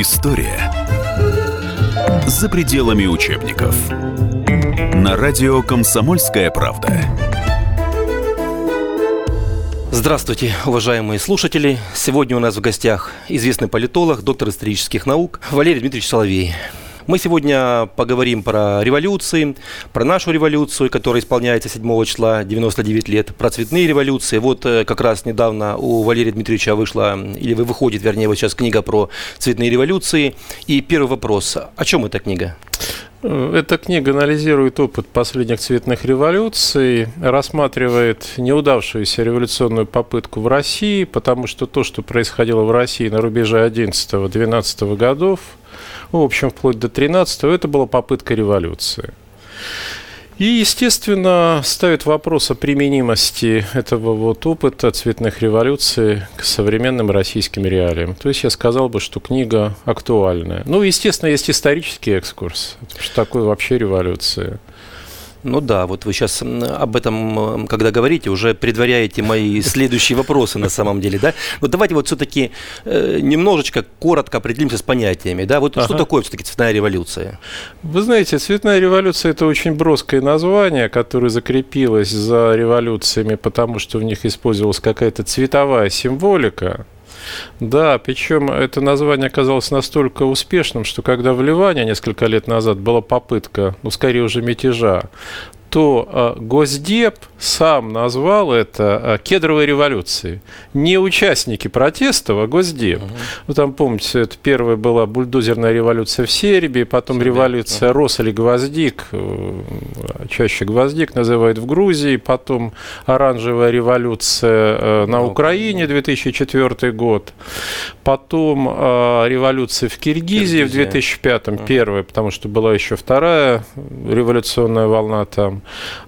История за пределами учебников. На радио «Комсомольская правда». Здравствуйте, уважаемые слушатели. Сегодня у нас в гостях известный политолог, доктор исторических наук Валерий Дмитриевич Соловей. Мы сегодня поговорим про революции, про нашу революцию, которая исполняется 7 числа, 99 лет, про цветные революции. Вот э, как раз недавно у Валерия Дмитриевича вышла, или выходит, вернее, вот сейчас книга про цветные революции. И первый вопрос. О чем эта книга? Эта книга анализирует опыт последних цветных революций, рассматривает неудавшуюся революционную попытку в России, потому что то, что происходило в России на рубеже 11-12 годов, в общем, вплоть до 13 это была попытка революции. И, естественно, ставит вопрос о применимости этого вот опыта цветных революций к современным российским реалиям. То есть я сказал бы, что книга актуальная. Ну, естественно, есть исторический экскурс. Что такое вообще революция? Ну да, вот вы сейчас об этом, когда говорите, уже предваряете мои следующие вопросы на самом деле, да? Вот давайте вот все-таки э, немножечко коротко определимся с понятиями, да? Вот ага. что такое все-таки цветная революция? Вы знаете, цветная революция – это очень броское название, которое закрепилось за революциями, потому что в них использовалась какая-то цветовая символика, да, причем это название оказалось настолько успешным, что когда в Ливане несколько лет назад была попытка, ну, скорее уже мятежа, то э, Госдеп сам назвал это э, кедровой революцией. Не участники протеста, а Госдеп. Угу. Ну, там, помните, это первая была бульдозерная революция в Сербии, потом Сербия, революция да. Рос или Гвоздик, э, чаще Гвоздик называют в Грузии, потом оранжевая революция на Украине, 2004 год, потом революция в Киргизии, Киргизия. в 2005, угу. первая, потому что была еще вторая революционная волна там.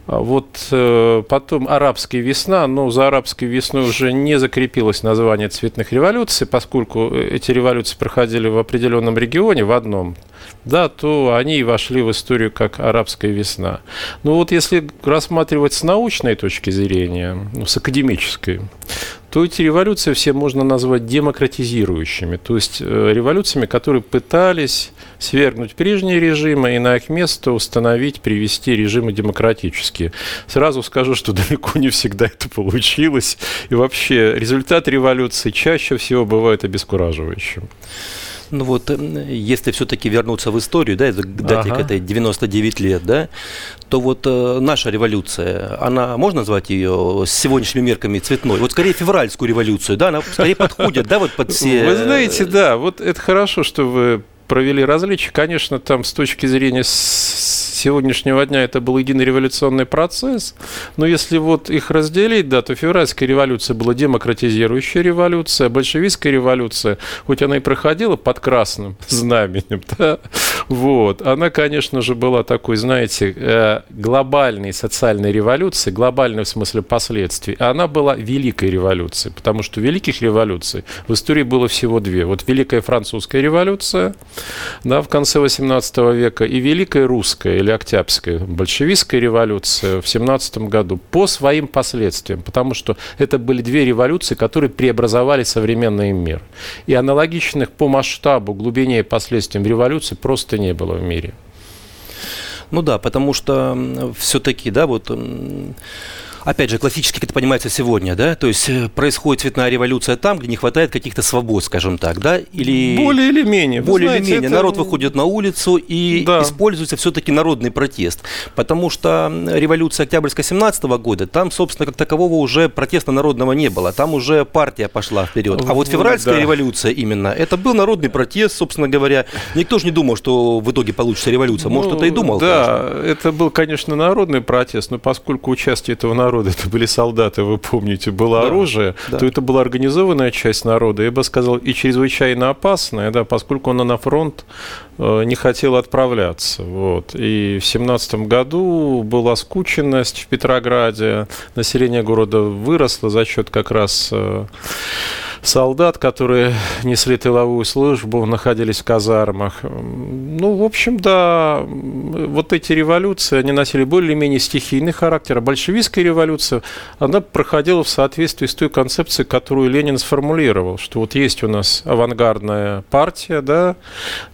Вот э, потом арабская весна, но за арабской весной уже не закрепилось название цветных революций, поскольку эти революции проходили в определенном регионе, в одном, да, то они и вошли в историю как арабская весна. Но вот если рассматривать с научной точки зрения, ну, с академической, то эти революции все можно назвать демократизирующими, то есть э, революциями, которые пытались свергнуть прежние режимы и на их место установить, привести режимы демократические. Сразу скажу, что далеко не всегда это получилось, и вообще результат революции чаще всего бывает обескураживающим. Ну вот, если все-таки вернуться в историю, да, дате ага. к этой 99 лет, да, то вот э, наша революция, она, можно назвать ее с сегодняшними мерками цветной? Вот скорее февральскую революцию, да, она скорее подходит, да, вот под все... Вы знаете, да, вот это хорошо, что вы провели различия. Конечно, там с точки зрения сегодняшнего дня это был единый революционный процесс. Но если вот их разделить, да, то февральская революция была демократизирующая революция, большевистская революция, хоть она и проходила под красным знаменем, да, вот, она, конечно же, была такой, знаете, э, глобальной социальной революцией, глобальной в смысле последствий. Она была великой революцией, потому что великих революций в истории было всего две. Вот Великая Французская революция, да, в конце 18 века, и Великая Русская или или Октябрьская большевистская революция в 17 году по своим последствиям, потому что это были две революции, которые преобразовали современный мир. И аналогичных по масштабу, глубине и последствиям революции просто не было в мире. Ну да, потому что все-таки, да, вот опять же, классически это понимается сегодня, да, то есть э, происходит цветная революция там, где не хватает каких-то свобод, скажем так, да, или... Более или менее. Более знаете, или менее. Это... Народ выходит на улицу и да. используется все-таки народный протест, потому что революция Октябрьская 17 года, там, собственно, как такового уже протеста народного не было, там уже партия пошла вперед. А вот февральская да. революция именно, это был народный протест, собственно говоря. Никто же не думал, что в итоге получится революция. Может, ну, кто-то и думал. Да, конечно. это был, конечно, народный протест, но поскольку участие этого народа народа, это были солдаты, вы помните, было да, оружие, да. то это была организованная часть народа, я бы сказал, и чрезвычайно опасная, да, поскольку она на фронт э, не хотела отправляться. Вот. И в семнадцатом году была скученность в Петрограде, население города выросло за счет как раз э, солдат, которые несли тыловую службу, находились в казармах. Ну, в общем, да, вот эти революции, они носили более-менее стихийный характер. А большевистская революция, она проходила в соответствии с той концепцией, которую Ленин сформулировал, что вот есть у нас авангардная партия, да,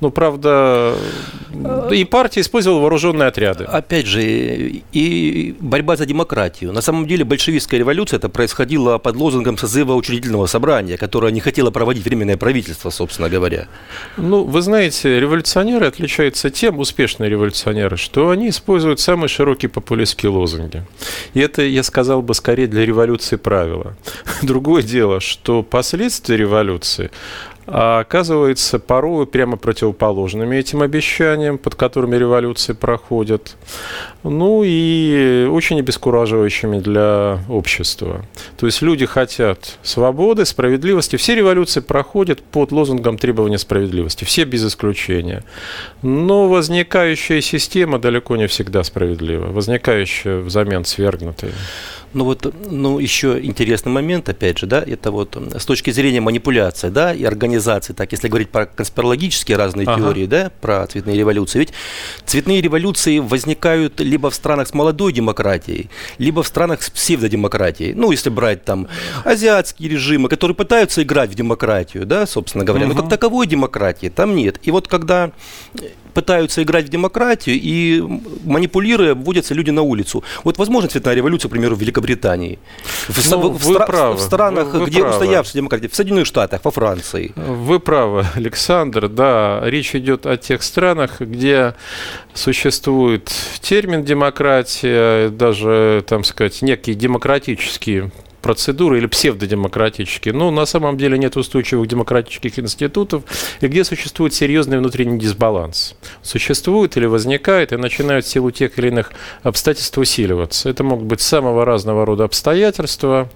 но, правда, и партия использовала вооруженные отряды. Опять же, и борьба за демократию. На самом деле большевистская революция это происходила под лозунгом созыва учредительного собрания, которое не хотело проводить временное правительство, собственно говоря. Ну, вы знаете, революционеры отличаются тем, успешные революционеры, что они используют самые широкие популистские лозунги. И это, я сказал бы, скорее для революции правило. Другое дело, что последствия революции а оказывается порой прямо противоположными этим обещаниям, под которыми революции проходят, ну и очень обескураживающими для общества. То есть люди хотят свободы, справедливости. Все революции проходят под лозунгом требования справедливости, все без исключения. Но возникающая система далеко не всегда справедлива, возникающая взамен свергнутая. Ну вот, ну еще интересный момент, опять же, да, это вот с точки зрения манипуляции, да, и организации, так, если говорить про конспирологические разные ага. теории, да, про цветные революции, ведь цветные революции возникают либо в странах с молодой демократией, либо в странах с псевдодемократией. Ну, если брать там азиатские режимы, которые пытаются играть в демократию, да, собственно говоря, угу. но как таковой демократии там нет. И вот когда пытаются играть в демократию и манипулируя, вводятся люди на улицу. Вот возможно цветная революция, к примеру, в Великобритании. В, ну, в, стра- правы, в странах, вы, вы где правы. устоявшая демократия, в Соединенных Штатах, во Франции. Вы правы, Александр. Да, речь идет о тех странах, где существует термин демократия, даже, там сказать, некие демократические процедуры или псевдодемократические. Но на самом деле нет устойчивых демократических институтов, и где существует серьезный внутренний дисбаланс. Существует или возникает и начинает в силу тех или иных обстоятельств усиливаться. Это могут быть самого разного рода обстоятельства.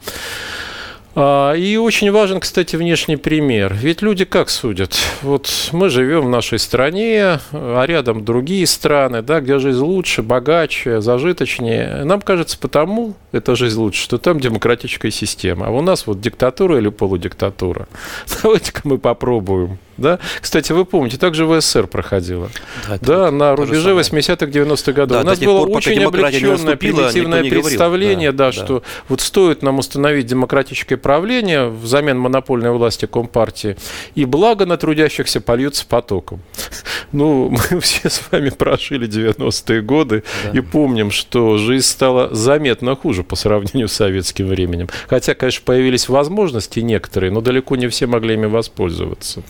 А, и очень важен, кстати, внешний пример. Ведь люди как судят? Вот мы живем в нашей стране, а рядом другие страны, да, где жизнь лучше, богаче, зажиточнее. Нам кажется, потому эта жизнь лучше, что там демократическая система. А у нас вот диктатура или полудиктатура. Давайте-ка мы попробуем. Да? Кстати, вы помните, также в СССР проходило. Да, да на рубеже 80-х, 90-х годов. Да, У нас было пор, очень облегченное, примитивное представление, да, да, что вот стоит нам установить демократическое правление взамен монопольной власти Компартии, и благо на трудящихся польются потоком. Ну, мы все с вами прожили 90-е годы да. и помним, что жизнь стала заметно хуже по сравнению с советским временем. Хотя, конечно, появились возможности некоторые, но далеко не все могли ими воспользоваться.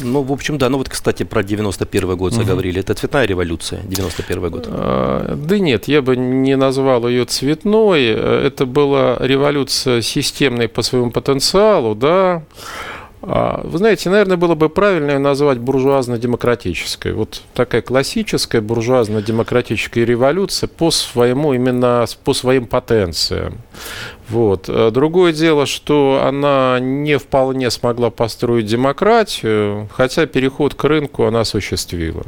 Ну, в общем, да. Ну, вот, кстати, про 91 год заговорили. Угу. Это цветная революция, 91 год. А, да нет, я бы не назвал ее цветной. Это была революция системной по своему потенциалу, да. А, вы знаете, наверное, было бы правильно ее назвать буржуазно-демократической. Вот такая классическая буржуазно-демократическая революция по своему, именно по своим потенциям. Вот. Э, другое дело, что она не вполне смогла построить демократию, хотя переход к рынку она осуществила.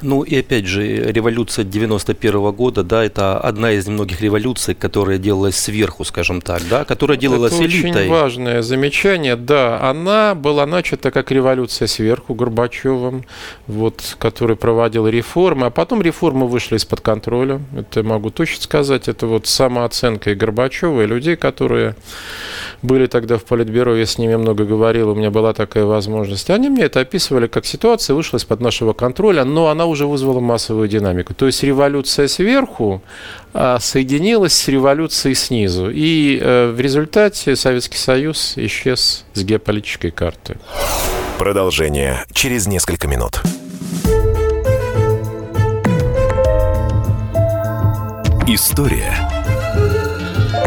Ну и опять же, революция 91 года, да, это одна из немногих революций, которая делалась сверху, скажем так, да, которая делалась это элитой. очень важное замечание, да, она была начата как революция сверху Горбачевым, вот, который проводил реформы, а потом реформы вышли из-под контроля, это могу точно сказать, это вот самооценка и Горбачева, и людей, которые были тогда в Политбюро, я с ними много говорил, у меня была такая возможность. Они мне это описывали, как ситуация вышла из-под нашего контроля, но она уже вызвала массовую динамику. То есть революция сверху а, соединилась с революцией снизу. И э, в результате Советский Союз исчез с геополитической карты. Продолжение через несколько минут. История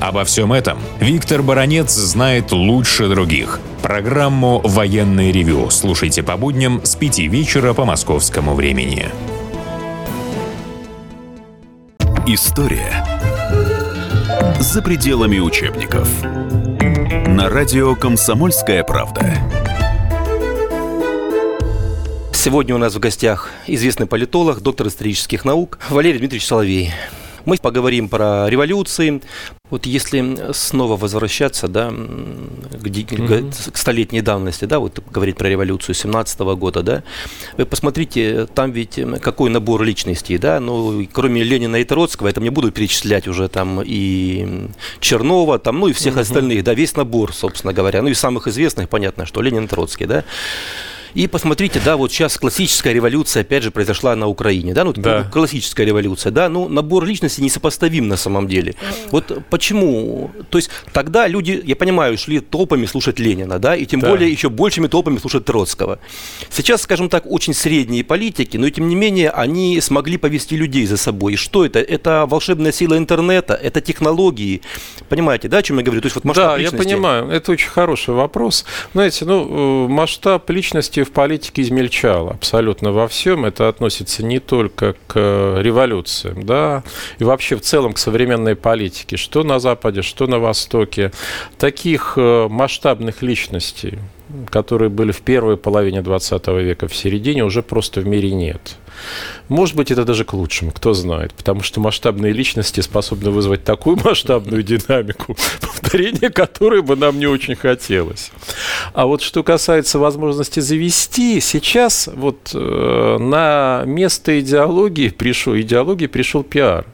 Обо всем этом Виктор Баранец знает лучше других. Программу «Военный ревю» слушайте по будням с 5 вечера по московскому времени. История за пределами учебников. На радио «Комсомольская правда». Сегодня у нас в гостях известный политолог, доктор исторических наук Валерий Дмитриевич Соловей. Мы поговорим про революции. Вот если снова возвращаться да, к, mm-hmm. к столетней давности, да, вот говорить про революцию 17 года, да, вы посмотрите, там ведь какой набор личностей, да, ну, кроме Ленина и Троцкого, это мне буду перечислять уже там и Чернова, там, ну, и всех mm-hmm. остальных, да, весь набор, собственно говоря, ну, и самых известных, понятно, что Ленин и Троцкий, да, и посмотрите, да, вот сейчас классическая революция, опять же, произошла на Украине, да, ну, да. классическая революция, да, ну, набор личностей несопоставим на самом деле. Вот почему? То есть тогда люди, я понимаю, шли толпами слушать Ленина, да, и тем да. более еще большими толпами слушать Троцкого. Сейчас, скажем так, очень средние политики, но тем не менее они смогли повести людей за собой. И что это? Это волшебная сила интернета, это технологии. Понимаете, да, о чем я говорю? То есть вот масштаб Да, личности... я понимаю. Это очень хороший вопрос. Знаете, ну, э, масштаб личности в политике измельчало абсолютно во всем. Это относится не только к революциям, да, и вообще в целом к современной политике, что на Западе, что на Востоке. Таких э, масштабных личностей, которые были в первой половине 20 века, в середине, уже просто в мире нет. Может быть, это даже к лучшему, кто знает, потому что масштабные личности способны вызвать такую масштабную динамику, повторение которой бы нам не очень хотелось. А вот что касается возможности завести, сейчас вот э, на место идеологии пришел, идеологии пришел пиар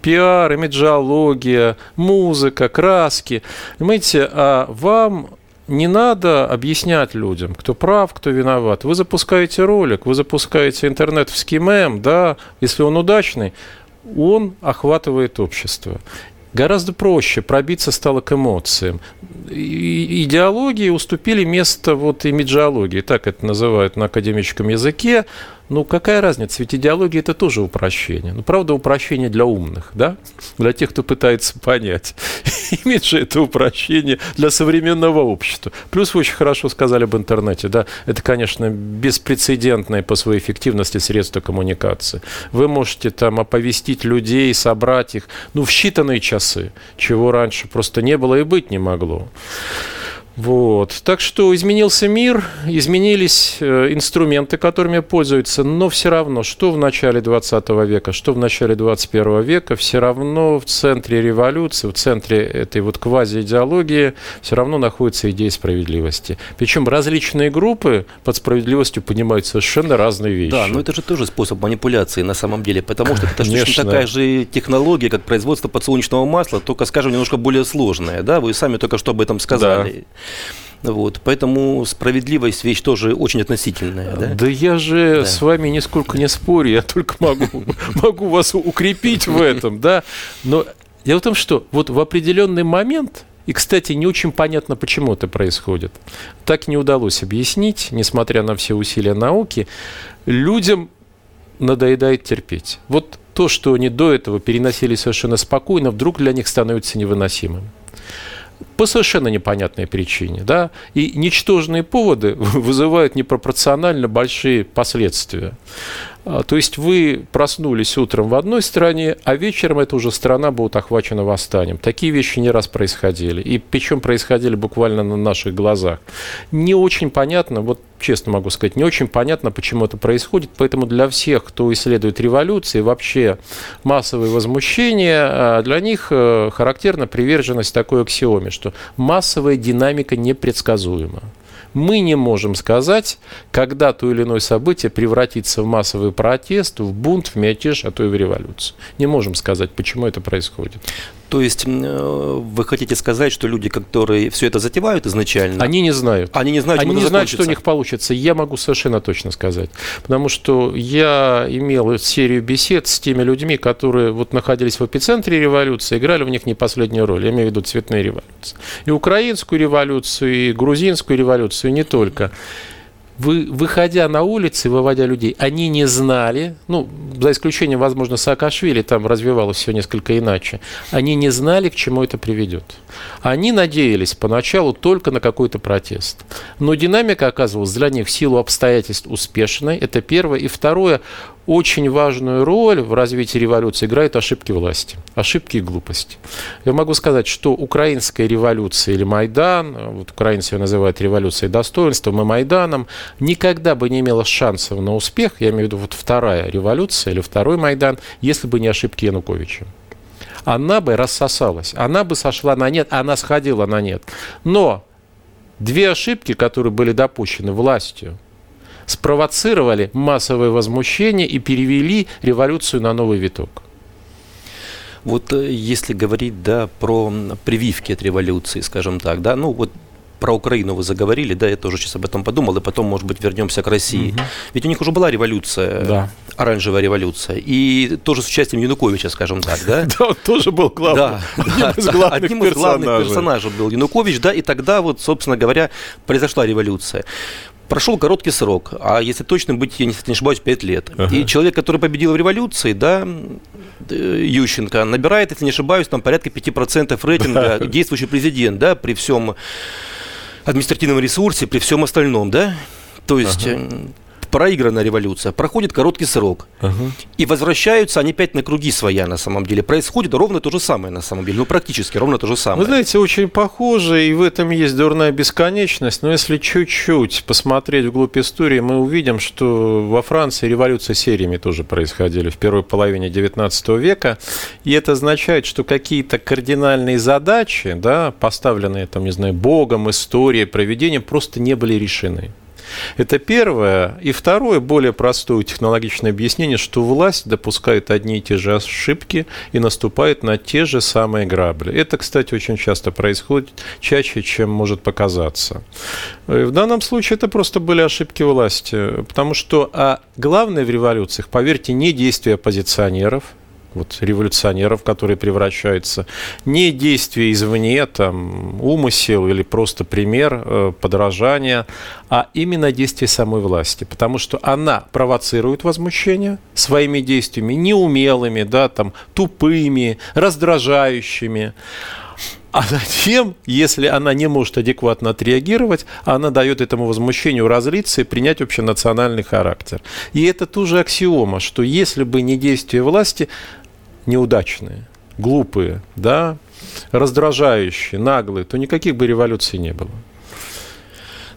пиар, имиджология, музыка, краски. Понимаете, а вам не надо объяснять людям, кто прав, кто виноват. Вы запускаете ролик, вы запускаете интернетовский мем, да, если он удачный, он охватывает общество. Гораздо проще пробиться стало к эмоциям. И идеологии уступили место вот имиджологии, так это называют на академическом языке. Ну, какая разница? Ведь идеология – это тоже упрощение. Ну, правда, упрощение для умных, да? Для тех, кто пытается понять. Имидж – это упрощение для современного общества. Плюс вы очень хорошо сказали об интернете, да? Это, конечно, беспрецедентное по своей эффективности средство коммуникации. Вы можете там оповестить людей, собрать их, ну, в считанные часы, чего раньше просто не было и быть не могло. Вот. Так что изменился мир, изменились э, инструменты, которыми пользуются, но все равно, что в начале 20 века, что в начале 21 века, все равно в центре революции, в центре этой вот квази-идеологии все равно находится идея справедливости. Причем различные группы под справедливостью понимают совершенно разные вещи. Да, но это же тоже способ манипуляции на самом деле, потому что это же точно такая же технология, как производство подсолнечного масла, только, скажем, немножко более сложная. Да? Вы сами только что об этом сказали. Да. Вот, поэтому справедливость вещь тоже очень относительная. Да, да я же да. с вами нисколько не спорю, я только могу, могу вас укрепить в этом, да. Но дело в том, что вот в определенный момент и, кстати, не очень понятно, почему это происходит. Так не удалось объяснить, несмотря на все усилия науки. Людям надоедает терпеть. Вот то, что они до этого переносили совершенно спокойно, вдруг для них становится невыносимым по совершенно непонятной причине. Да? И ничтожные поводы вызывают непропорционально большие последствия. А, то есть вы проснулись утром в одной стране, а вечером эта уже страна будет охвачена восстанием. Такие вещи не раз происходили. И причем происходили буквально на наших глазах. Не очень понятно, вот честно могу сказать, не очень понятно, почему это происходит. Поэтому для всех, кто исследует революции, вообще массовые возмущения, а, для них э, характерна приверженность такой аксиоме, что массовая динамика непредсказуема мы не можем сказать, когда то или иное событие превратится в массовый протест, в бунт, в мятеж, а то и в революцию. Не можем сказать, почему это происходит. То есть э, вы хотите сказать, что люди, которые все это затевают изначально... Они не знают. Они не знают, Они не знают, что у них получится. Я могу совершенно точно сказать. Потому что я имел серию бесед с теми людьми, которые вот находились в эпицентре революции, играли в них не последнюю роль. Я имею в виду цветные революции. И украинскую революцию, и грузинскую революцию, и не только вы, выходя на улицы, выводя людей, они не знали, ну, за исключением, возможно, Саакашвили, там развивалось все несколько иначе, они не знали, к чему это приведет. Они надеялись поначалу только на какой-то протест. Но динамика оказывалась для них в силу обстоятельств успешной. Это первое. И второе, очень важную роль в развитии революции играют ошибки власти, ошибки и глупости. Я могу сказать, что украинская революция или Майдан, вот украинцы ее называют революцией достоинством и Майданом, никогда бы не имела шансов на успех, я имею в виду вот вторая революция или второй Майдан, если бы не ошибки Януковича она бы рассосалась, она бы сошла на нет, она сходила на нет. Но две ошибки, которые были допущены властью, спровоцировали массовое возмущение и перевели революцию на новый виток. Вот э, если говорить да, про прививки от революции, скажем так, да, ну вот про Украину вы заговорили, да, я тоже сейчас об этом подумал, и потом, может быть, вернемся к России. Угу. Ведь у них уже была революция, да. оранжевая революция, и тоже с участием Януковича, скажем так, да? Да, он тоже был главным. Да, одним из главных одним из главных персонажей был Янукович, да, и тогда вот, собственно говоря, произошла революция прошел короткий срок, а если точно быть, я не, не ошибаюсь, 5 лет. Ага. И человек, который победил в революции, да, Ющенко, набирает, если не ошибаюсь, там порядка 5% рейтинга действующий президент, да, при всем административном ресурсе, при всем остальном, да? То есть ага проиграна революция, проходит короткий срок, ага. и возвращаются они опять на круги своя на самом деле. Происходит ровно то же самое на самом деле, ну практически ровно то же самое. Вы знаете, очень похоже, и в этом есть дурная бесконечность, но если чуть-чуть посмотреть вглубь истории, мы увидим, что во Франции революции сериями тоже происходили в первой половине XIX века, и это означает, что какие-то кардинальные задачи, да, поставленные, там, не знаю, Богом, историей, проведением, просто не были решены. Это первое. И второе, более простое технологичное объяснение, что власть допускает одни и те же ошибки и наступает на те же самые грабли. Это, кстати, очень часто происходит, чаще, чем может показаться. Э, в данном случае это просто были ошибки власти, потому что а главное в революциях, поверьте, не действия оппозиционеров – вот, революционеров, которые превращаются, не действия извне, там, умысел или просто пример э, подражания, а именно действия самой власти, потому что она провоцирует возмущение своими действиями неумелыми, да, там, тупыми, раздражающими, а затем, если она не может адекватно отреагировать, она дает этому возмущению разлиться и принять общенациональный характер. И это тоже аксиома, что если бы не действие власти, неудачные, глупые, да, раздражающие, наглые, то никаких бы революций не было.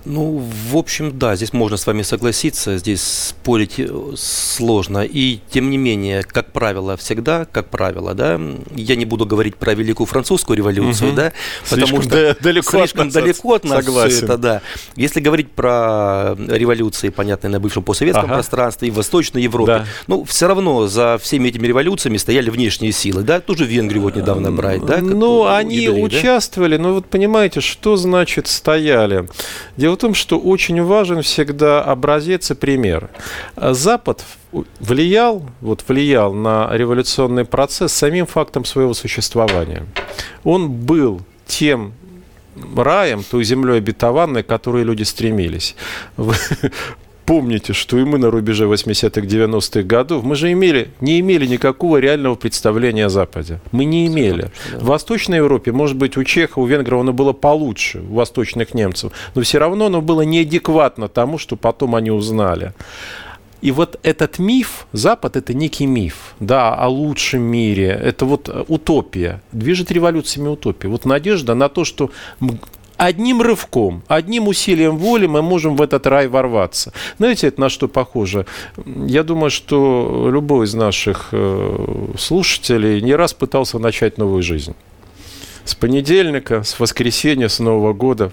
Ну, в общем, да, здесь можно с вами согласиться, здесь спорить э, сложно. И тем не менее, как правило, всегда, как правило, да, я не буду говорить про Великую Французскую революцию, угу. да, потому слишком что далеко слишком от далеко от нас Согласен. все это, да. Если говорить про революции, понятные на бывшем постсоветском ага. пространстве и в Восточной Европе, да. ну, все равно за всеми этими революциями стояли внешние силы, да, тоже Венгрию вот недавно брать, да. Ну, они Идали, участвовали, да? но вот понимаете, что значит стояли? Дело Дело в том, что очень важен всегда образец и пример. Запад влиял, вот влиял на революционный процесс самим фактом своего существования. Он был тем раем, той землей обетованной, к которой люди стремились помните, что и мы на рубеже 80-х, 90-х годов, мы же имели, не имели никакого реального представления о Западе. Мы не имели. В Восточной Европе, может быть, у чехов, у венгров оно было получше, у восточных немцев, но все равно оно было неадекватно тому, что потом они узнали. И вот этот миф, Запад – это некий миф, да, о лучшем мире, это вот утопия, движет революциями утопия. Вот надежда на то, что одним рывком, одним усилием воли мы можем в этот рай ворваться. Знаете, это на что похоже? Я думаю, что любой из наших э, слушателей не раз пытался начать новую жизнь. С понедельника, с воскресенья, с Нового года.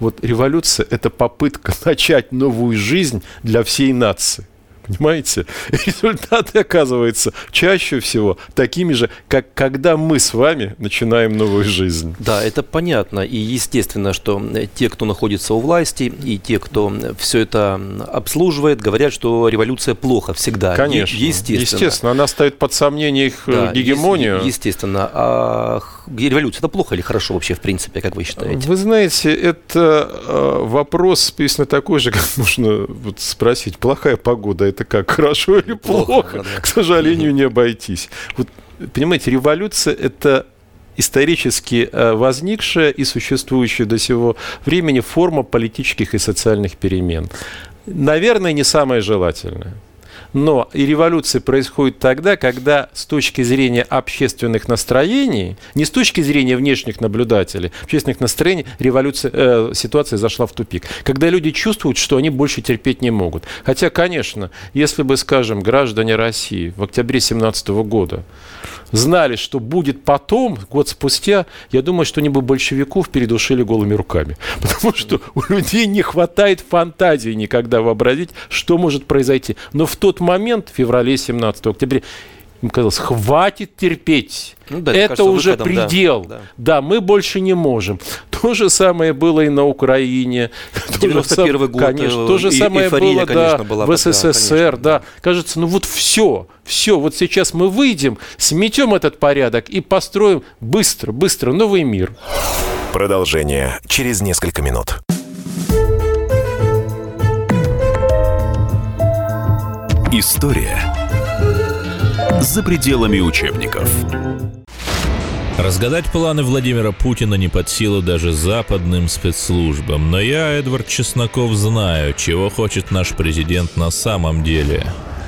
Вот революция – это попытка начать новую жизнь для всей нации. Понимаете? Результаты оказываются чаще всего такими же, как когда мы с вами начинаем новую жизнь. Да, это понятно. И естественно, что те, кто находится у власти, и те, кто все это обслуживает, говорят, что революция плохо всегда. Конечно. Естественно. Естественно, она ставит под сомнение их э, да, гегемонию. Естественно. А революция это плохо или хорошо вообще в принципе, как вы считаете? Вы знаете, это э, вопрос, песня такой же, как можно вот спросить, плохая погода, это как, хорошо или плохо? плохо да. К сожалению, не обойтись. Вот, понимаете, революция – это исторически э, возникшая и существующая до сего времени форма политических и социальных перемен. Наверное, не самая желательная. Но и революция происходит тогда, когда с точки зрения общественных настроений, не с точки зрения внешних наблюдателей, общественных настроений, революция, э, ситуация зашла в тупик. Когда люди чувствуют, что они больше терпеть не могут. Хотя, конечно, если бы, скажем, граждане России в октябре 2017 года знали, что будет потом, год спустя, я думаю, что они бы большевиков передушили голыми руками. Потому что у людей не хватает фантазии никогда вообразить, что может произойти. Но в тот момент, в феврале 17 октября, им казалось, хватит терпеть. Ну, да, это кажется, уже выходом, предел. Да, да. да, мы больше не можем. То же самое было и на Украине. 91 год. Конечно, то же и, самое эйфория, было конечно, да, была в СССР. Да, да. Кажется, ну вот все, все, вот сейчас мы выйдем, сметем этот порядок и построим быстро, быстро новый мир. Продолжение через несколько минут. История за пределами учебников. Разгадать планы Владимира Путина не под силу даже западным спецслужбам, но я, Эдвард Чесноков, знаю, чего хочет наш президент на самом деле.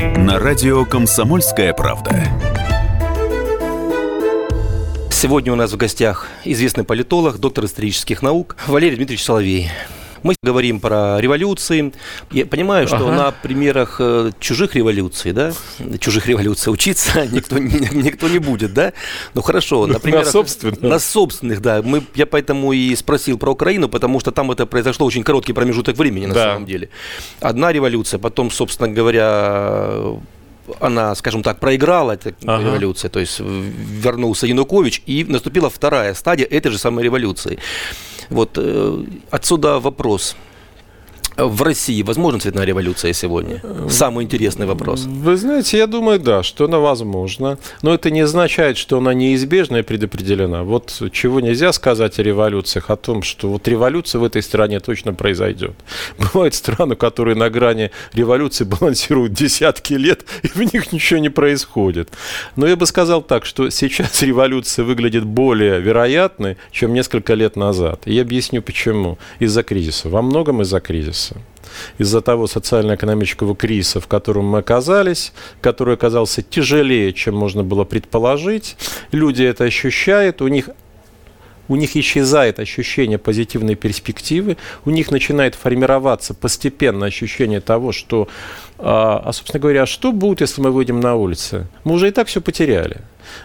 на радио «Комсомольская правда». Сегодня у нас в гостях известный политолог, доктор исторических наук Валерий Дмитриевич Соловей. Мы говорим про революции. Я понимаю, что ага. на примерах э, чужих революций, да, чужих революций учиться никто, никто не будет, да? Ну хорошо, на примерах... На собственных. На собственных, да. Мы, я поэтому и спросил про Украину, потому что там это произошло очень короткий промежуток времени, на да. самом деле. Одна революция, потом, собственно говоря, она, скажем так, проиграла эта ага. революция, то есть вернулся Янукович, и наступила вторая стадия этой же самой революции. Вот э, отсюда вопрос. В России возможна цветная революция сегодня? Самый интересный вопрос. Вы знаете, я думаю, да, что она возможна. Но это не означает, что она неизбежна и предопределена. Вот чего нельзя сказать о революциях, о том, что вот революция в этой стране точно произойдет. Бывают страны, которые на грани революции балансируют десятки лет, и в них ничего не происходит. Но я бы сказал так, что сейчас революция выглядит более вероятной, чем несколько лет назад. И я объясню почему. Из-за кризиса. Во многом из-за кризиса кризиса. Из-за того социально-экономического кризиса, в котором мы оказались, который оказался тяжелее, чем можно было предположить, люди это ощущают, у них у них исчезает ощущение позитивной перспективы, у них начинает формироваться постепенно ощущение того, что, а, а собственно говоря, что будет, если мы выйдем на улицы? Мы уже и так все потеряли.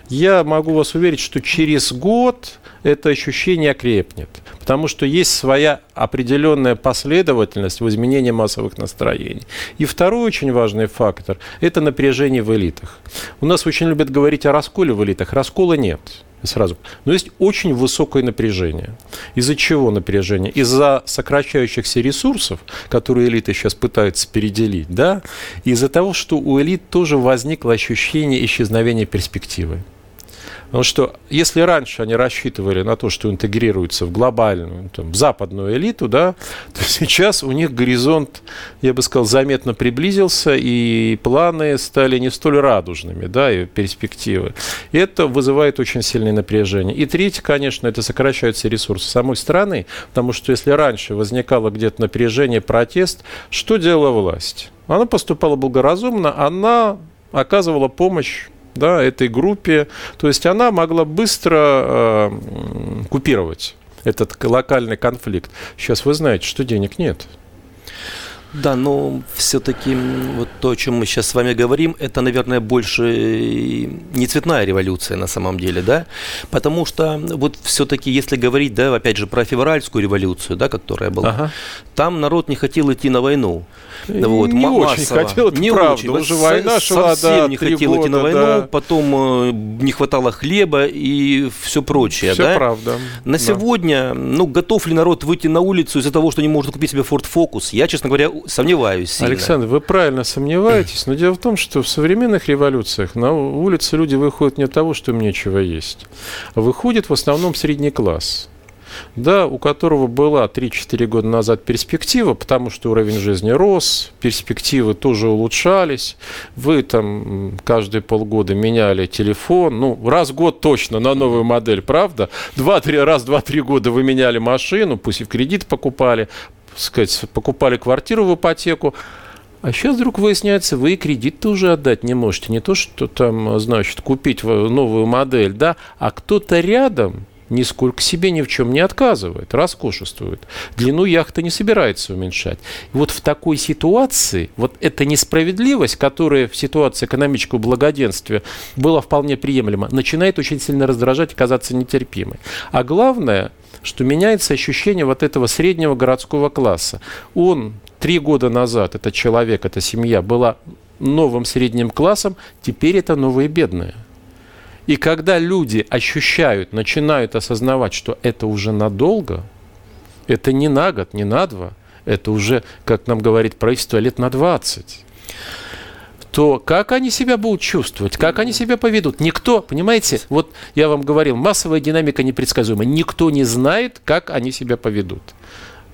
Я могу вас уверить, что через год это ощущение окрепнет, потому что есть своя определенная последовательность в изменении массовых настроений. И второй очень важный фактор – это напряжение в элитах. У нас очень любят говорить о расколе в элитах. Раскола нет сразу. Но есть очень высокое напряжение. Из-за чего напряжение? Из-за сокращающихся ресурсов, которые элиты сейчас пытаются переделить, да, из-за того, что у элит тоже возникло ощущение исчезновения перспективы. Потому что если раньше они рассчитывали на то, что интегрируются в глобальную, там, в западную элиту, да, то сейчас у них горизонт, я бы сказал, заметно приблизился, и планы стали не столь радужными, да, и перспективы. И это вызывает очень сильное напряжение. И третье, конечно, это сокращаются ресурсы самой страны, потому что если раньше возникало где-то напряжение, протест, что делала власть? Она поступала благоразумно, она оказывала помощь да, этой группе. То есть она могла быстро э, купировать этот локальный конфликт. Сейчас вы знаете, что денег нет. Да, но все-таки вот то, о чем мы сейчас с вами говорим, это, наверное, больше не цветная революция на самом деле, да, потому что вот все-таки, если говорить, да, опять же, про февральскую революцию, да, которая была, ага. там народ не хотел идти на войну. Вот, не массово. очень хотел, это не правда. Очень. Уже война шла, совсем да, не хотел года, идти на войну, да. потом э, не хватало хлеба и все прочее. Все да? правда. На да. сегодня, ну, готов ли народ выйти на улицу из-за того, что не может купить себе Ford Focus? Я, честно говоря, сомневаюсь сильно. Александр, вы правильно сомневаетесь, но дело в том, что в современных революциях на улице люди выходят не от того, что им нечего есть, а выходит в основном средний класс да, у которого была 3-4 года назад перспектива, потому что уровень жизни рос, перспективы тоже улучшались. Вы там каждые полгода меняли телефон, ну, раз в год точно на новую модель, правда? Два-три, раз, два-три года вы меняли машину, пусть и в кредит покупали, сказать, покупали квартиру в ипотеку, а сейчас вдруг выясняется, вы и кредит-то уже отдать не можете. Не то, что там, значит, купить новую модель, да, а кто-то рядом нисколько себе ни в чем не отказывает, роскошествует. Длину яхты не собирается уменьшать. И вот в такой ситуации, вот эта несправедливость, которая в ситуации экономического благоденствия была вполне приемлема, начинает очень сильно раздражать и казаться нетерпимой. А главное, что меняется ощущение вот этого среднего городского класса. Он три года назад, этот человек, эта семья была новым средним классом, теперь это новые бедные. И когда люди ощущают, начинают осознавать, что это уже надолго, это не на год, не на два, это уже, как нам говорит правительство, лет на 20 то как они себя будут чувствовать, как они себя поведут? Никто, понимаете, вот я вам говорил, массовая динамика непредсказуема. Никто не знает, как они себя поведут.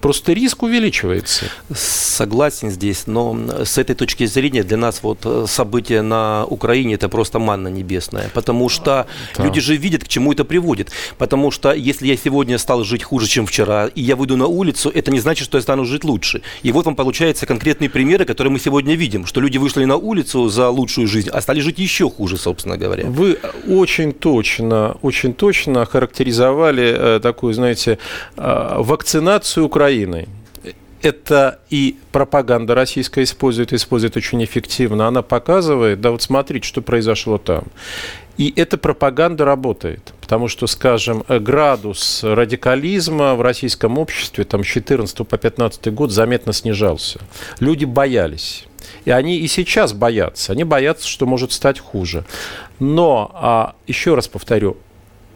Просто риск увеличивается. Согласен здесь, но с этой точки зрения для нас вот э, события на Украине это просто манна небесная, потому что да. люди же видят, к чему это приводит. Потому что если я сегодня стал жить хуже, чем вчера, и я выйду на улицу, это не значит, что я стану жить лучше. И вот вам получаются конкретные примеры, которые мы сегодня видим, что люди вышли на улицу за лучшую жизнь, а стали жить еще хуже, собственно говоря. Вы очень точно, очень точно характеризовали э, такую, знаете, э, вакцинацию Украины Украиной. Это и пропаганда российская использует, использует очень эффективно. Она показывает, да вот смотрите, что произошло там. И эта пропаганда работает, потому что, скажем, градус радикализма в российском обществе там, с 14 по 15 год заметно снижался. Люди боялись. И они и сейчас боятся. Они боятся, что может стать хуже. Но, а, еще раз повторю,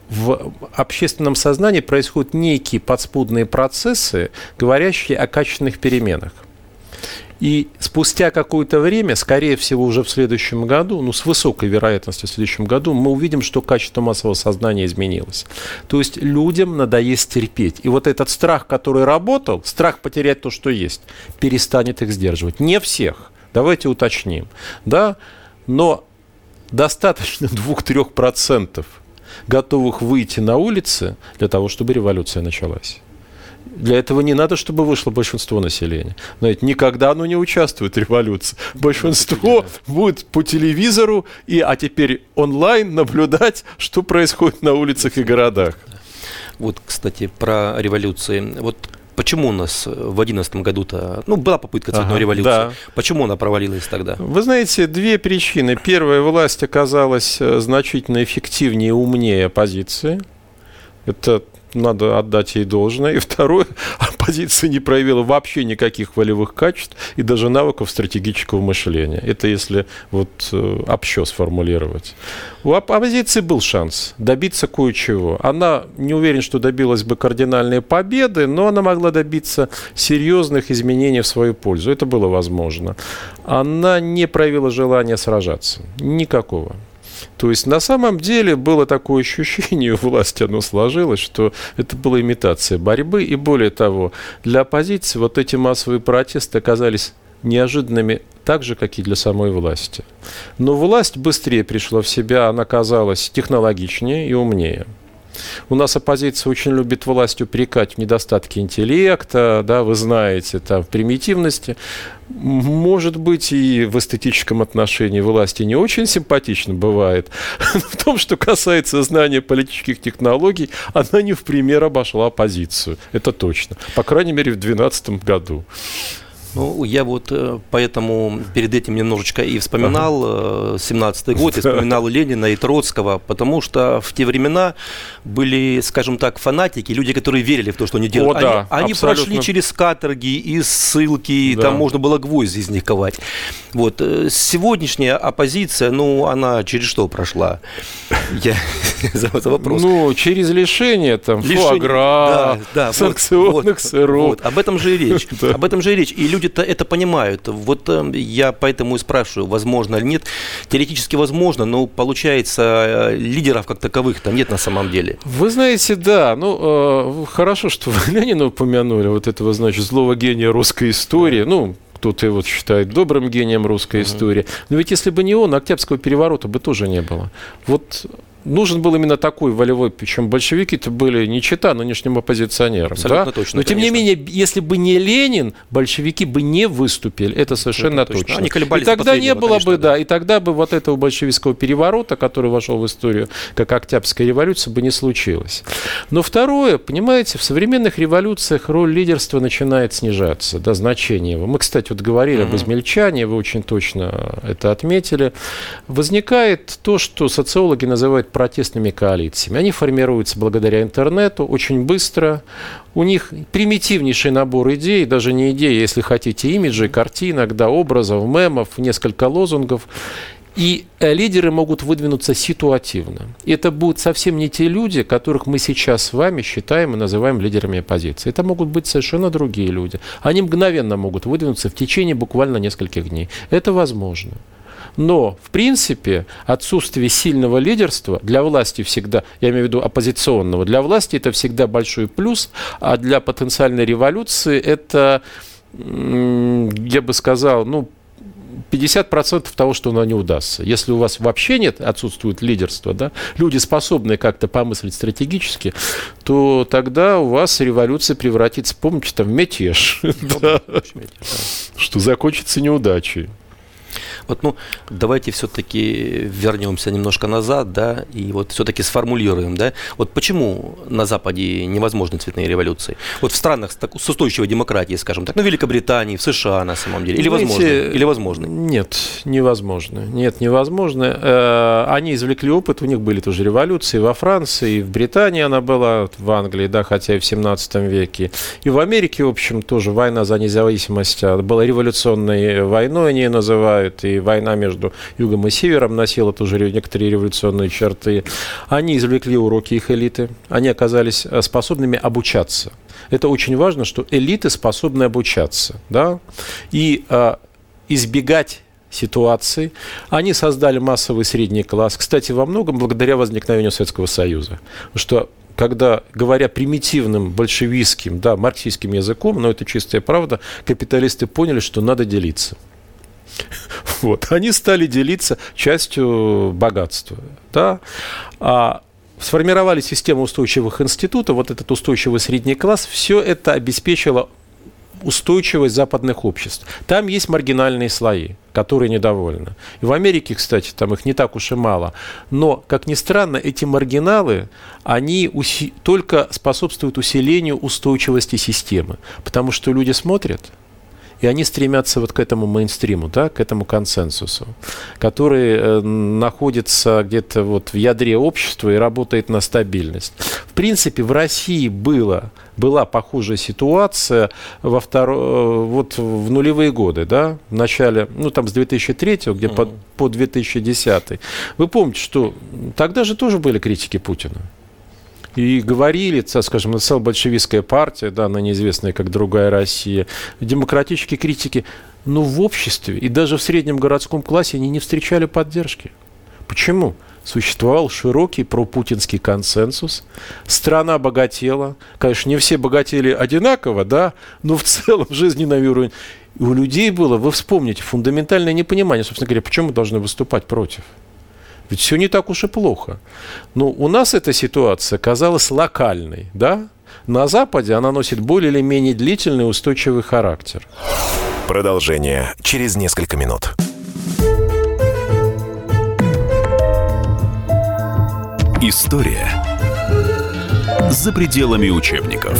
в общественном сознании происходят некие подспудные процессы, говорящие о качественных переменах. И спустя какое-то время, скорее всего, уже в следующем году, ну, с высокой вероятностью в следующем году, мы увидим, что качество массового сознания изменилось. То есть людям надоест терпеть. И вот этот страх, который работал, страх потерять то, что есть, перестанет их сдерживать. Не всех. Давайте уточним. Да? Но достаточно 2-3% готовых выйти на улицы для того, чтобы революция началась. Для этого не надо, чтобы вышло большинство населения. Знаете, никогда оно не участвует в революции. Большинство будет по телевизору, и, а теперь онлайн наблюдать, что происходит на улицах и городах. Вот, кстати, про революции. Вот Почему у нас в 2011 году-то, ну, была попытка цветной ага, революции, да. почему она провалилась тогда? Вы знаете, две причины. Первая, власть оказалась э, значительно эффективнее и умнее оппозиции. Это надо отдать ей должное. И второе, оппозиция не проявила вообще никаких волевых качеств и даже навыков стратегического мышления. Это если вот э, общо сформулировать. У оппозиции был шанс добиться кое-чего. Она не уверен, что добилась бы кардинальной победы, но она могла добиться серьезных изменений в свою пользу. Это было возможно. Она не проявила желания сражаться. Никакого. То есть на самом деле было такое ощущение у власти, оно сложилось, что это была имитация борьбы. И более того, для оппозиции вот эти массовые протесты оказались неожиданными так же, как и для самой власти. Но власть быстрее пришла в себя, она казалась технологичнее и умнее. У нас оппозиция очень любит власть упрекать в недостатке интеллекта, да, вы знаете, там, в примитивности. Может быть, и в эстетическом отношении власти не очень симпатично бывает. В том, что касается знания политических технологий, она не в пример обошла оппозицию. Это точно. По крайней мере, в 2012 году. Ну, я вот э, поэтому перед этим немножечко и вспоминал ага. 17-й год, и вспоминал Ленина и Троцкого, потому что в те времена были, скажем так, фанатики, люди, которые верили в то, что они делают. О, да, они, они прошли через каторги и ссылки, да. там можно было гвозди из них ковать. Вот. Э, сегодняшняя оппозиция, ну, она через что прошла? Я за вопрос. Ну, через лишение, там, лишение, фуагра, да, да, санкционных вот, сыров. Вот, об этом же и речь. Об этом же и речь. И люди люди-то это понимают. Вот э, я поэтому и спрашиваю, возможно или нет. Теоретически возможно, но получается, э, лидеров как таковых там нет на самом деле. Вы знаете, да. Ну, э, хорошо, что вы Ленина упомянули, вот этого, значит, злого гения русской истории. Ну, кто-то его считает добрым гением русской uh-huh. истории. Но ведь если бы не он, Октябрьского переворота бы тоже не было. Вот нужен был именно такой волевой, причем большевики-то были не чита нынешним оппозиционерам. Абсолютно да? точно. Но тем конечно. не менее, если бы не Ленин, большевики бы не выступили. Это совершенно точно. точно. Они и тогда не было конечно, бы, да. да, и тогда бы вот этого большевистского переворота, который вошел в историю как Октябрьская революция, бы не случилось. Но второе, понимаете, в современных революциях роль лидерства начинает снижаться, да, значение его. Мы, кстати, вот говорили угу. об измельчании, вы очень точно это отметили. Возникает то, что социологи называют протестными коалициями. Они формируются благодаря интернету очень быстро. У них примитивнейший набор идей, даже не идей, если хотите, имиджей, картинок, да, образов, мемов, несколько лозунгов. И э, лидеры могут выдвинуться ситуативно. И это будут совсем не те люди, которых мы сейчас с вами считаем и называем лидерами оппозиции. Это могут быть совершенно другие люди. Они мгновенно могут выдвинуться в течение буквально нескольких дней. Это возможно. Но, в принципе, отсутствие сильного лидерства для власти всегда, я имею в виду оппозиционного, для власти это всегда большой плюс, а для потенциальной революции это, я бы сказал, ну, 50% того, что оно не удастся. Если у вас вообще нет, отсутствует лидерство, да, люди, способные как-то помыслить стратегически, то тогда у вас революция превратится, помните, там, в мятеж, что закончится неудачей. Вот, ну, давайте все-таки вернемся немножко назад, да, и вот все-таки сформулируем, да, вот почему на Западе невозможны цветные революции? Вот в странах с устойчивой демократией, скажем так, ну, Великобритании, в США на самом деле, или возможно? Или возможно? Нет, невозможно. Нет, невозможно. Э, они извлекли опыт, у них были тоже революции во Франции, в Британии она была, в Англии, да, хотя и в 17 веке. И в Америке, в общем, тоже война за независимость а, была революционной войной, они ее называют, и война между югом и севером носила тоже некоторые революционные черты. Они извлекли уроки их элиты, они оказались э, способными обучаться. Это очень важно, что элиты способны обучаться, да, и э, избегать ситуации. Они создали массовый средний класс. Кстати, во многом благодаря возникновению Советского Союза. Что когда, говоря примитивным большевистским, да, марксистским языком, но это чистая правда, капиталисты поняли, что надо делиться. Вот. Они стали делиться частью богатства. Да? А сформировали систему устойчивых институтов, вот этот устойчивый средний класс, все это обеспечило устойчивость западных обществ. Там есть маргинальные слои, которые недовольны. И в Америке, кстати, там их не так уж и мало. Но, как ни странно, эти маргиналы, они уси- только способствуют усилению устойчивости системы. Потому что люди смотрят, и они стремятся вот к этому мейнстриму, да, к этому консенсусу, который э, находится где-то вот в ядре общества и работает на стабильность. В принципе, в России было, была похожая ситуация во второ, э, вот в нулевые годы, да, в начале, ну там с 2003 где mm-hmm. по, по 2010. Вы помните, что тогда же тоже были критики Путина и говорили, скажем, написала большевистская партия, да, она неизвестная как другая Россия, демократические критики, но в обществе и даже в среднем городском классе они не встречали поддержки. Почему? Существовал широкий пропутинский консенсус, страна богатела, конечно, не все богатели одинаково, да, но в целом жизненный уровень. И у людей было, вы вспомните, фундаментальное непонимание, собственно говоря, почему мы должны выступать против. Ведь все не так уж и плохо. Но у нас эта ситуация казалась локальной, да? На Западе она носит более или менее длительный устойчивый характер. Продолжение через несколько минут. История за пределами учебников.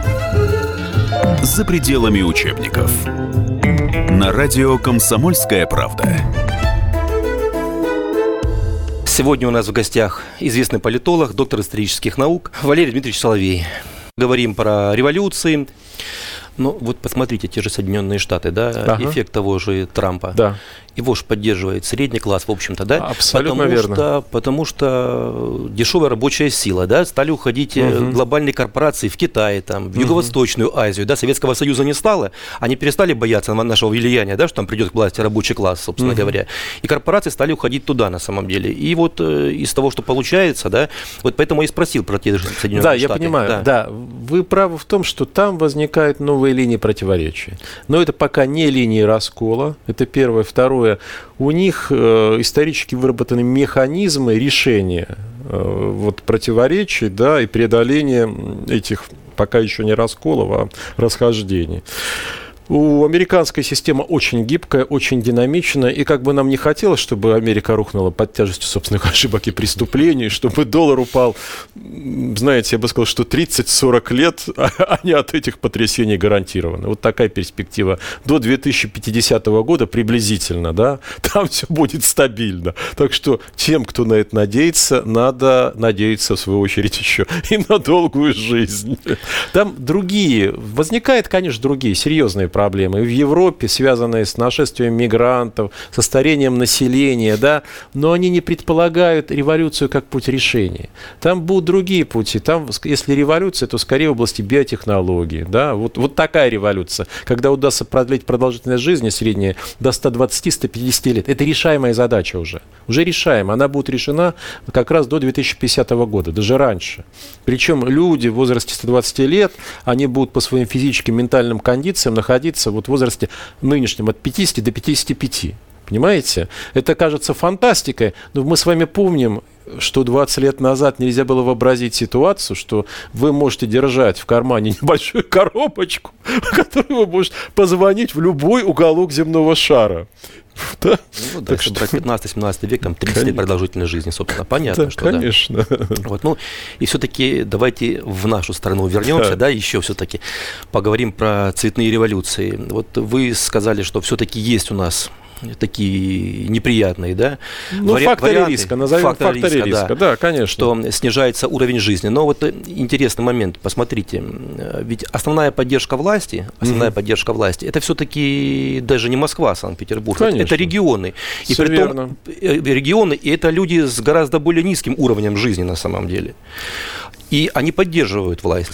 за пределами учебников. На радио «Комсомольская правда». Сегодня у нас в гостях известный политолог, доктор исторических наук Валерий Дмитриевич Соловей. Говорим про революции. Ну, вот посмотрите, те же Соединенные Штаты, да, ага. эффект того же Трампа. Да его же поддерживает средний класс, в общем-то, да? Абсолютно потому верно. Что, потому что дешевая рабочая сила, да, стали уходить угу. глобальные корпорации в Китай, там, в Юго-Восточную Азию, да, Советского Союза не стало, они перестали бояться нашего влияния, да, что там придет к власти рабочий класс, собственно угу. говоря, и корпорации стали уходить туда, на самом деле. И вот э, из того, что получается, да, вот поэтому я и спросил про те же Соединенные да, Штаты. Да, я понимаю, да. да, вы правы в том, что там возникают новые линии противоречия, но это пока не линии раскола, это первое, второе, у них э, исторически выработаны механизмы решения э, вот, противоречий да, и преодоления этих пока еще не расколов, а расхождений. У американской система очень гибкая, очень динамичная, и как бы нам не хотелось, чтобы Америка рухнула под тяжестью собственных ошибок и преступлений, чтобы доллар упал, знаете, я бы сказал, что 30-40 лет они от этих потрясений гарантированы. Вот такая перспектива. До 2050 года приблизительно, да, там все будет стабильно. Так что тем, кто на это надеется, надо надеяться, в свою очередь, еще и на долгую жизнь. Там другие, возникают, конечно, другие серьезные проблемы проблемы. В Европе, связанные с нашествием мигрантов, со старением населения, да, но они не предполагают революцию как путь решения. Там будут другие пути. Там, если революция, то скорее в области биотехнологии. Да? Вот, вот такая революция. Когда удастся продлить продолжительность жизни средняя до 120-150 лет. Это решаемая задача уже. Уже решаемая. Она будет решена как раз до 2050 года, даже раньше. Причем люди в возрасте 120 лет, они будут по своим физическим, ментальным кондициям находиться находиться вот в возрасте нынешнем от 50 до 55. Понимаете? Это кажется фантастикой, но мы с вами помним, что 20 лет назад нельзя было вообразить ситуацию, что вы можете держать в кармане небольшую коробочку, которую вы можете позвонить в любой уголок земного шара. Да? Ну, да, если брать 15-17 век, там 30 лет продолжительность жизни, собственно, понятно, да, что конечно. да. Вот, ну, и все-таки давайте в нашу страну вернемся, да, да еще все-таки поговорим про цветные революции. Вот вы сказали, что все-таки есть у нас такие неприятные, да? Ну, Вари- факторы варианты, риска, назовем факторы, факторы риска, риска, да, да, конечно. Что снижается уровень жизни. Но вот э, интересный момент, посмотрите, ведь основная поддержка власти, основная mm-hmm. поддержка власти, это все-таки даже не Москва, Санкт-Петербург, конечно. это регионы. И Все при верно. э, регионы, и это люди с гораздо более низким уровнем жизни на самом деле. И они поддерживают власть.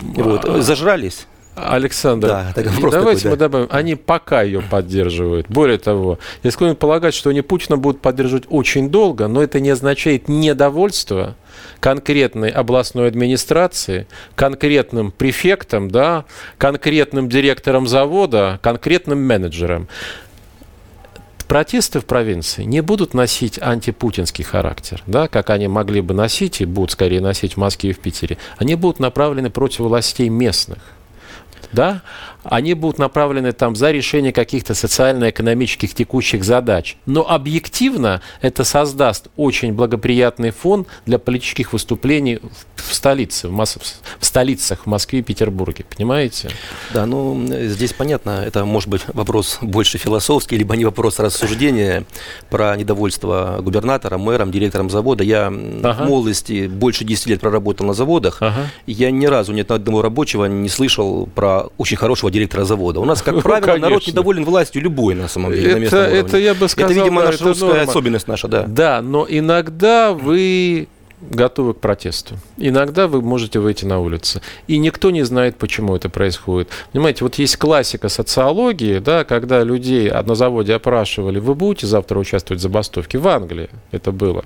Вот, а, зажрались. Александр, да, давайте такой, да. мы добавим, они пока ее поддерживают. Более того, я склонен полагать, что они Путина будут поддерживать очень долго, но это не означает недовольство конкретной областной администрации, конкретным префектом, да, конкретным директором завода, конкретным менеджером. Протесты в провинции не будут носить антипутинский характер, да, как они могли бы носить и будут скорее носить в Москве и в Питере. Они будут направлены против властей местных да, они будут направлены там за решение каких-то социально-экономических текущих задач. Но объективно это создаст очень благоприятный фон для политических выступлений в столице, в, масс... в столицах, в Москве и Петербурге, понимаете? Да, ну, здесь понятно, это может быть вопрос больше философский, либо не вопрос рассуждения про недовольство губернатором, мэром, директором завода. Я ага. в молодости больше 10 лет проработал на заводах, ага. я ни разу ни одного рабочего не слышал про очень хорошего директора завода. У нас, как правило, ну, народ недоволен властью любой, на самом деле, это, на местном уровне. Это, я бы сказал, это, видимо, наша русская норма. особенность наша, да. Да, но иногда вы готовы к протесту. Иногда вы можете выйти на улицу. И никто не знает, почему это происходит. Понимаете, вот есть классика социологии, да, когда людей на заводе опрашивали, вы будете завтра участвовать в забастовке? В Англии это было.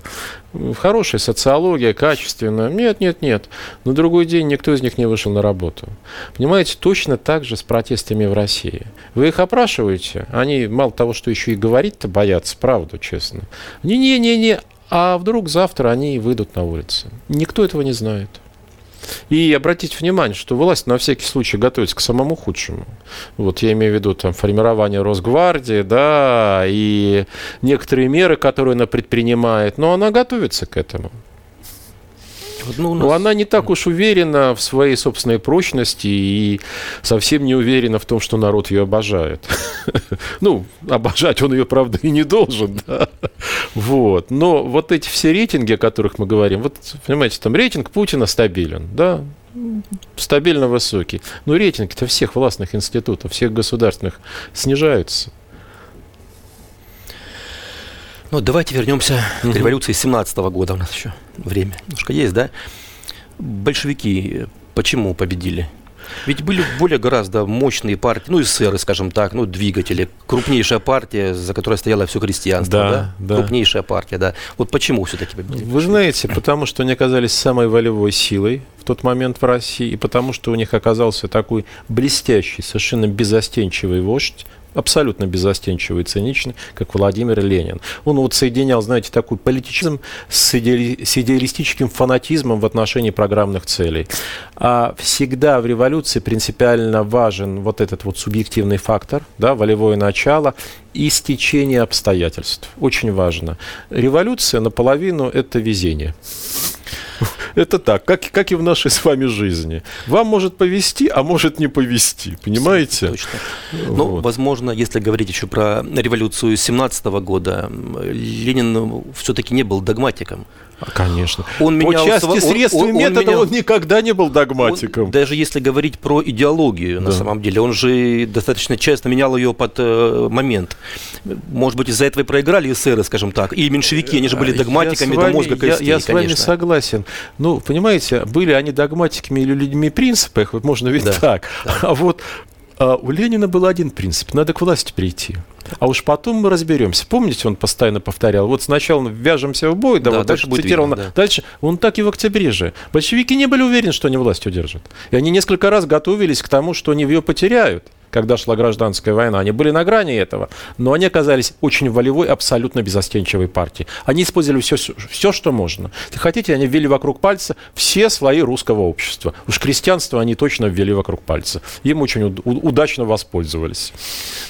Хорошая социология, качественная. Нет, нет, нет. На другой день никто из них не вышел на работу. Понимаете, точно так же с протестами в России. Вы их опрашиваете, они мало того, что еще и говорить-то боятся, правду, честно. Не-не-не-не, а вдруг завтра они выйдут на улицы. Никто этого не знает. И обратите внимание, что власть на всякий случай готовится к самому худшему. Вот я имею в виду там формирование Росгвардии, да, и некоторые меры, которые она предпринимает, но она готовится к этому. Ну, нас... Но она не так уж уверена в своей собственной прочности и совсем не уверена в том, что народ ее обожает. Ну, обожать он ее, правда, и не должен, да. Вот. Но вот эти все рейтинги, о которых мы говорим, вот, понимаете, там рейтинг Путина стабилен, да, стабильно высокий. Но рейтинги-то всех властных институтов, всех государственных снижаются. Ну, давайте вернемся угу. к революции 17 -го года. У нас еще время немножко есть, да? Большевики почему победили? Ведь были более гораздо мощные партии, ну, эсеры, скажем так, ну, двигатели. Крупнейшая партия, за которой стояло все крестьянство, да? да? да. Крупнейшая партия, да. Вот почему все-таки победили? Вы знаете, потому что они оказались самой волевой силой в тот момент в России, и потому что у них оказался такой блестящий, совершенно безостенчивый вождь, абсолютно безостенчивый и циничный, как Владимир Ленин. Он вот соединял, знаете, такой политическим с, иде... с идеалистическим фанатизмом в отношении программных целей. А всегда в революции принципиально важен вот этот вот субъективный фактор, да, волевое начало и стечение обстоятельств. Очень важно. Революция наполовину – это везение. Это так, как, как и в нашей с вами жизни. Вам может повести, а может не повести, понимаете? Точно. Ну, вот. Ну, возможно, если говорить еще про революцию 17 года, Ленин все-таки не был догматиком. Конечно. Он По менял части средств он, и методов он, менял... он никогда не был догматиком. Он, даже если говорить про идеологию, да. на самом деле, он же достаточно часто менял ее под э, момент. Может быть, из-за этого и проиграли эсеры, скажем так, или меньшевики, они же были догматиками вами, до мозга костей, Я, я с вами конечно. согласен. Ну, понимаете, были они догматиками или людьми принципах, вот можно ведь да. так. Да. А вот а у Ленина был один принцип – надо к власти прийти. А уж потом мы разберемся. Помните, он постоянно повторял, вот сначала вяжемся в бой, да, да вот дальше цитировал, видно, да. дальше, он так и в октябре же. Большевики не были уверены, что они власть удержат. И они несколько раз готовились к тому, что они ее потеряют когда шла гражданская война. Они были на грани этого, но они оказались очень волевой, абсолютно безостенчивой партией. Они использовали все, все, что можно. Если хотите, они ввели вокруг пальца все слои русского общества. Уж крестьянство они точно ввели вокруг пальца. Им очень удачно воспользовались.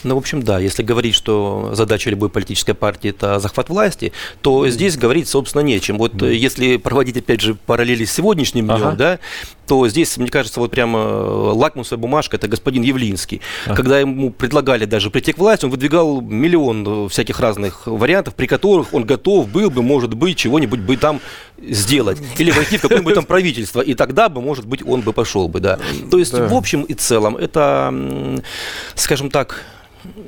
Ну, в общем, да, если говорить, что задача любой политической партии – это захват власти, то здесь говорить, собственно, нечем. Вот mm. если проводить, опять же, параллели с сегодняшним днем, ага. да, то здесь, мне кажется, вот прямо э, лакмусовая бумажка – это господин Явлинский. А. Когда ему предлагали даже прийти к власти, он выдвигал миллион э, всяких разных вариантов, при которых он готов был бы, может быть, чего-нибудь бы там сделать. Или войти в какое-нибудь там правительство. И тогда бы, может быть, он бы пошел бы, да. То есть, да. в общем и целом, это, скажем так,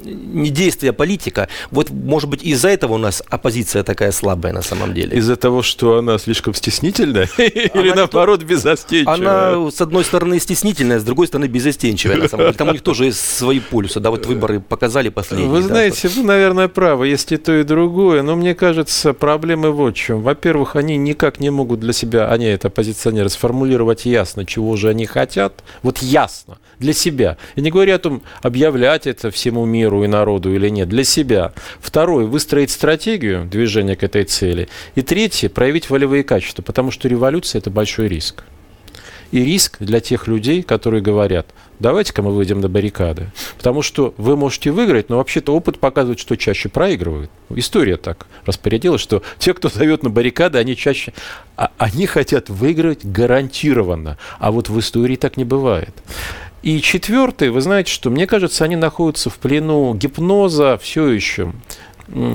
не действия политика. Вот, может быть, из-за этого у нас оппозиция такая слабая на самом деле. Из-за того, что она слишком стеснительная? Или наоборот безостенчивая? Она, с одной стороны, стеснительная, с другой стороны, безостенчивая на самом деле. Там у них тоже свои полюсы. Да, вот выборы показали последние. Вы знаете, вы, наверное, правы. Есть и то, и другое. Но мне кажется, проблемы вот в чем. Во-первых, они никак не могут для себя, они, это оппозиционеры, сформулировать ясно, чего же они хотят. Вот ясно. Для себя. Я не говорю о том, объявлять это всему миру и народу или нет, для себя. Второе, выстроить стратегию движения к этой цели. И третье, проявить волевые качества, потому что революция – это большой риск. и риск для тех людей, которые говорят, давайте-ка мы выйдем на баррикады. Потому что вы можете выиграть, но вообще-то опыт показывает, что чаще проигрывают. История так распорядилась, что те, кто зовет на баррикады, они чаще... А, они хотят выиграть гарантированно. А вот в истории так не бывает. И четвертый, вы знаете, что мне кажется, они находятся в плену гипноза все еще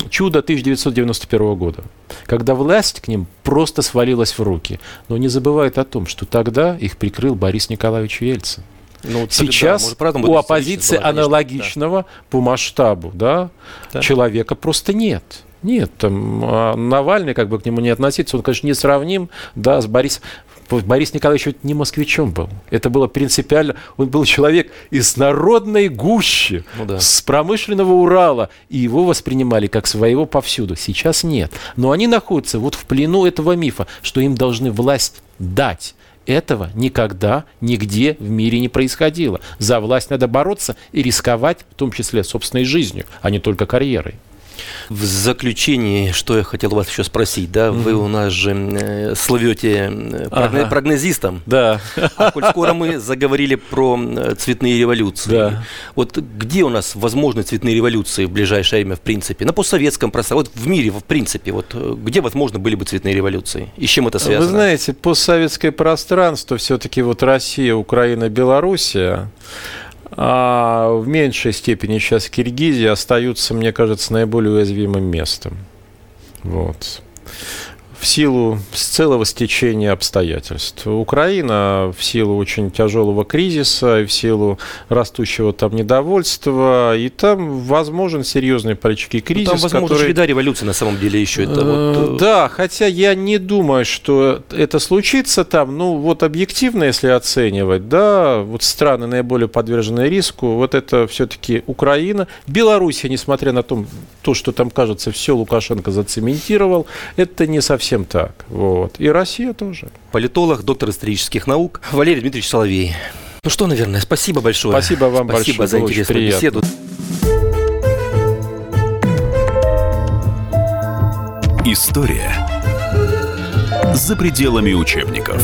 чудо 1991 года, когда власть к ним просто свалилась в руки. Но не забывает о том, что тогда их прикрыл Борис Николаевич Ельцин. Ну, вот Сейчас может, правда, у оппозиции была, аналогичного да. по масштабу да, да. человека просто нет. Нет, там а Навальный, как бы к нему не относиться, он, конечно, не сравним, да, с Борисом. Борис Николаевич ведь не москвичом был. Это было принципиально. Он был человек из народной гущи, ну, да. с промышленного Урала. И его воспринимали как своего повсюду. Сейчас нет. Но они находятся вот в плену этого мифа, что им должны власть дать. Этого никогда, нигде в мире не происходило. За власть надо бороться и рисковать, в том числе собственной жизнью, а не только карьерой. В заключении, что я хотел вас еще спросить, да, mm-hmm. вы у нас же э, словете э, прогноз, ага. прогнозистом. Да. А коль скоро мы заговорили про э, цветные революции, да. вот где у нас возможны цветные революции в ближайшее время, в принципе, на постсоветском пространстве, вот в мире, в принципе, вот где, возможно, были бы цветные революции? И с чем это связано? Вы знаете, постсоветское пространство, все-таки вот Россия, Украина, Белоруссия, а в меньшей степени сейчас Киргизия остаются, мне кажется, наиболее уязвимым местом. Вот в силу целого стечения обстоятельств. Украина в силу очень тяжелого кризиса и в силу растущего там недовольства, и там возможен серьезный политический кризис. Ну, там, возможно, который... череда революции на самом деле еще. Это вот... Э, да, хотя я не думаю, что это случится там. Ну, вот объективно, если оценивать, да, вот страны наиболее подверженные риску, вот это все-таки Украина. Белоруссия, несмотря на то, то, что там, кажется, все Лукашенко зацементировал, это не совсем совсем так. Вот. И Россия тоже. Политолог, доктор исторических наук Валерий Дмитриевич Соловей. Ну что, наверное, спасибо большое. Спасибо вам спасибо большое. за интересную беседу. История за пределами учебников.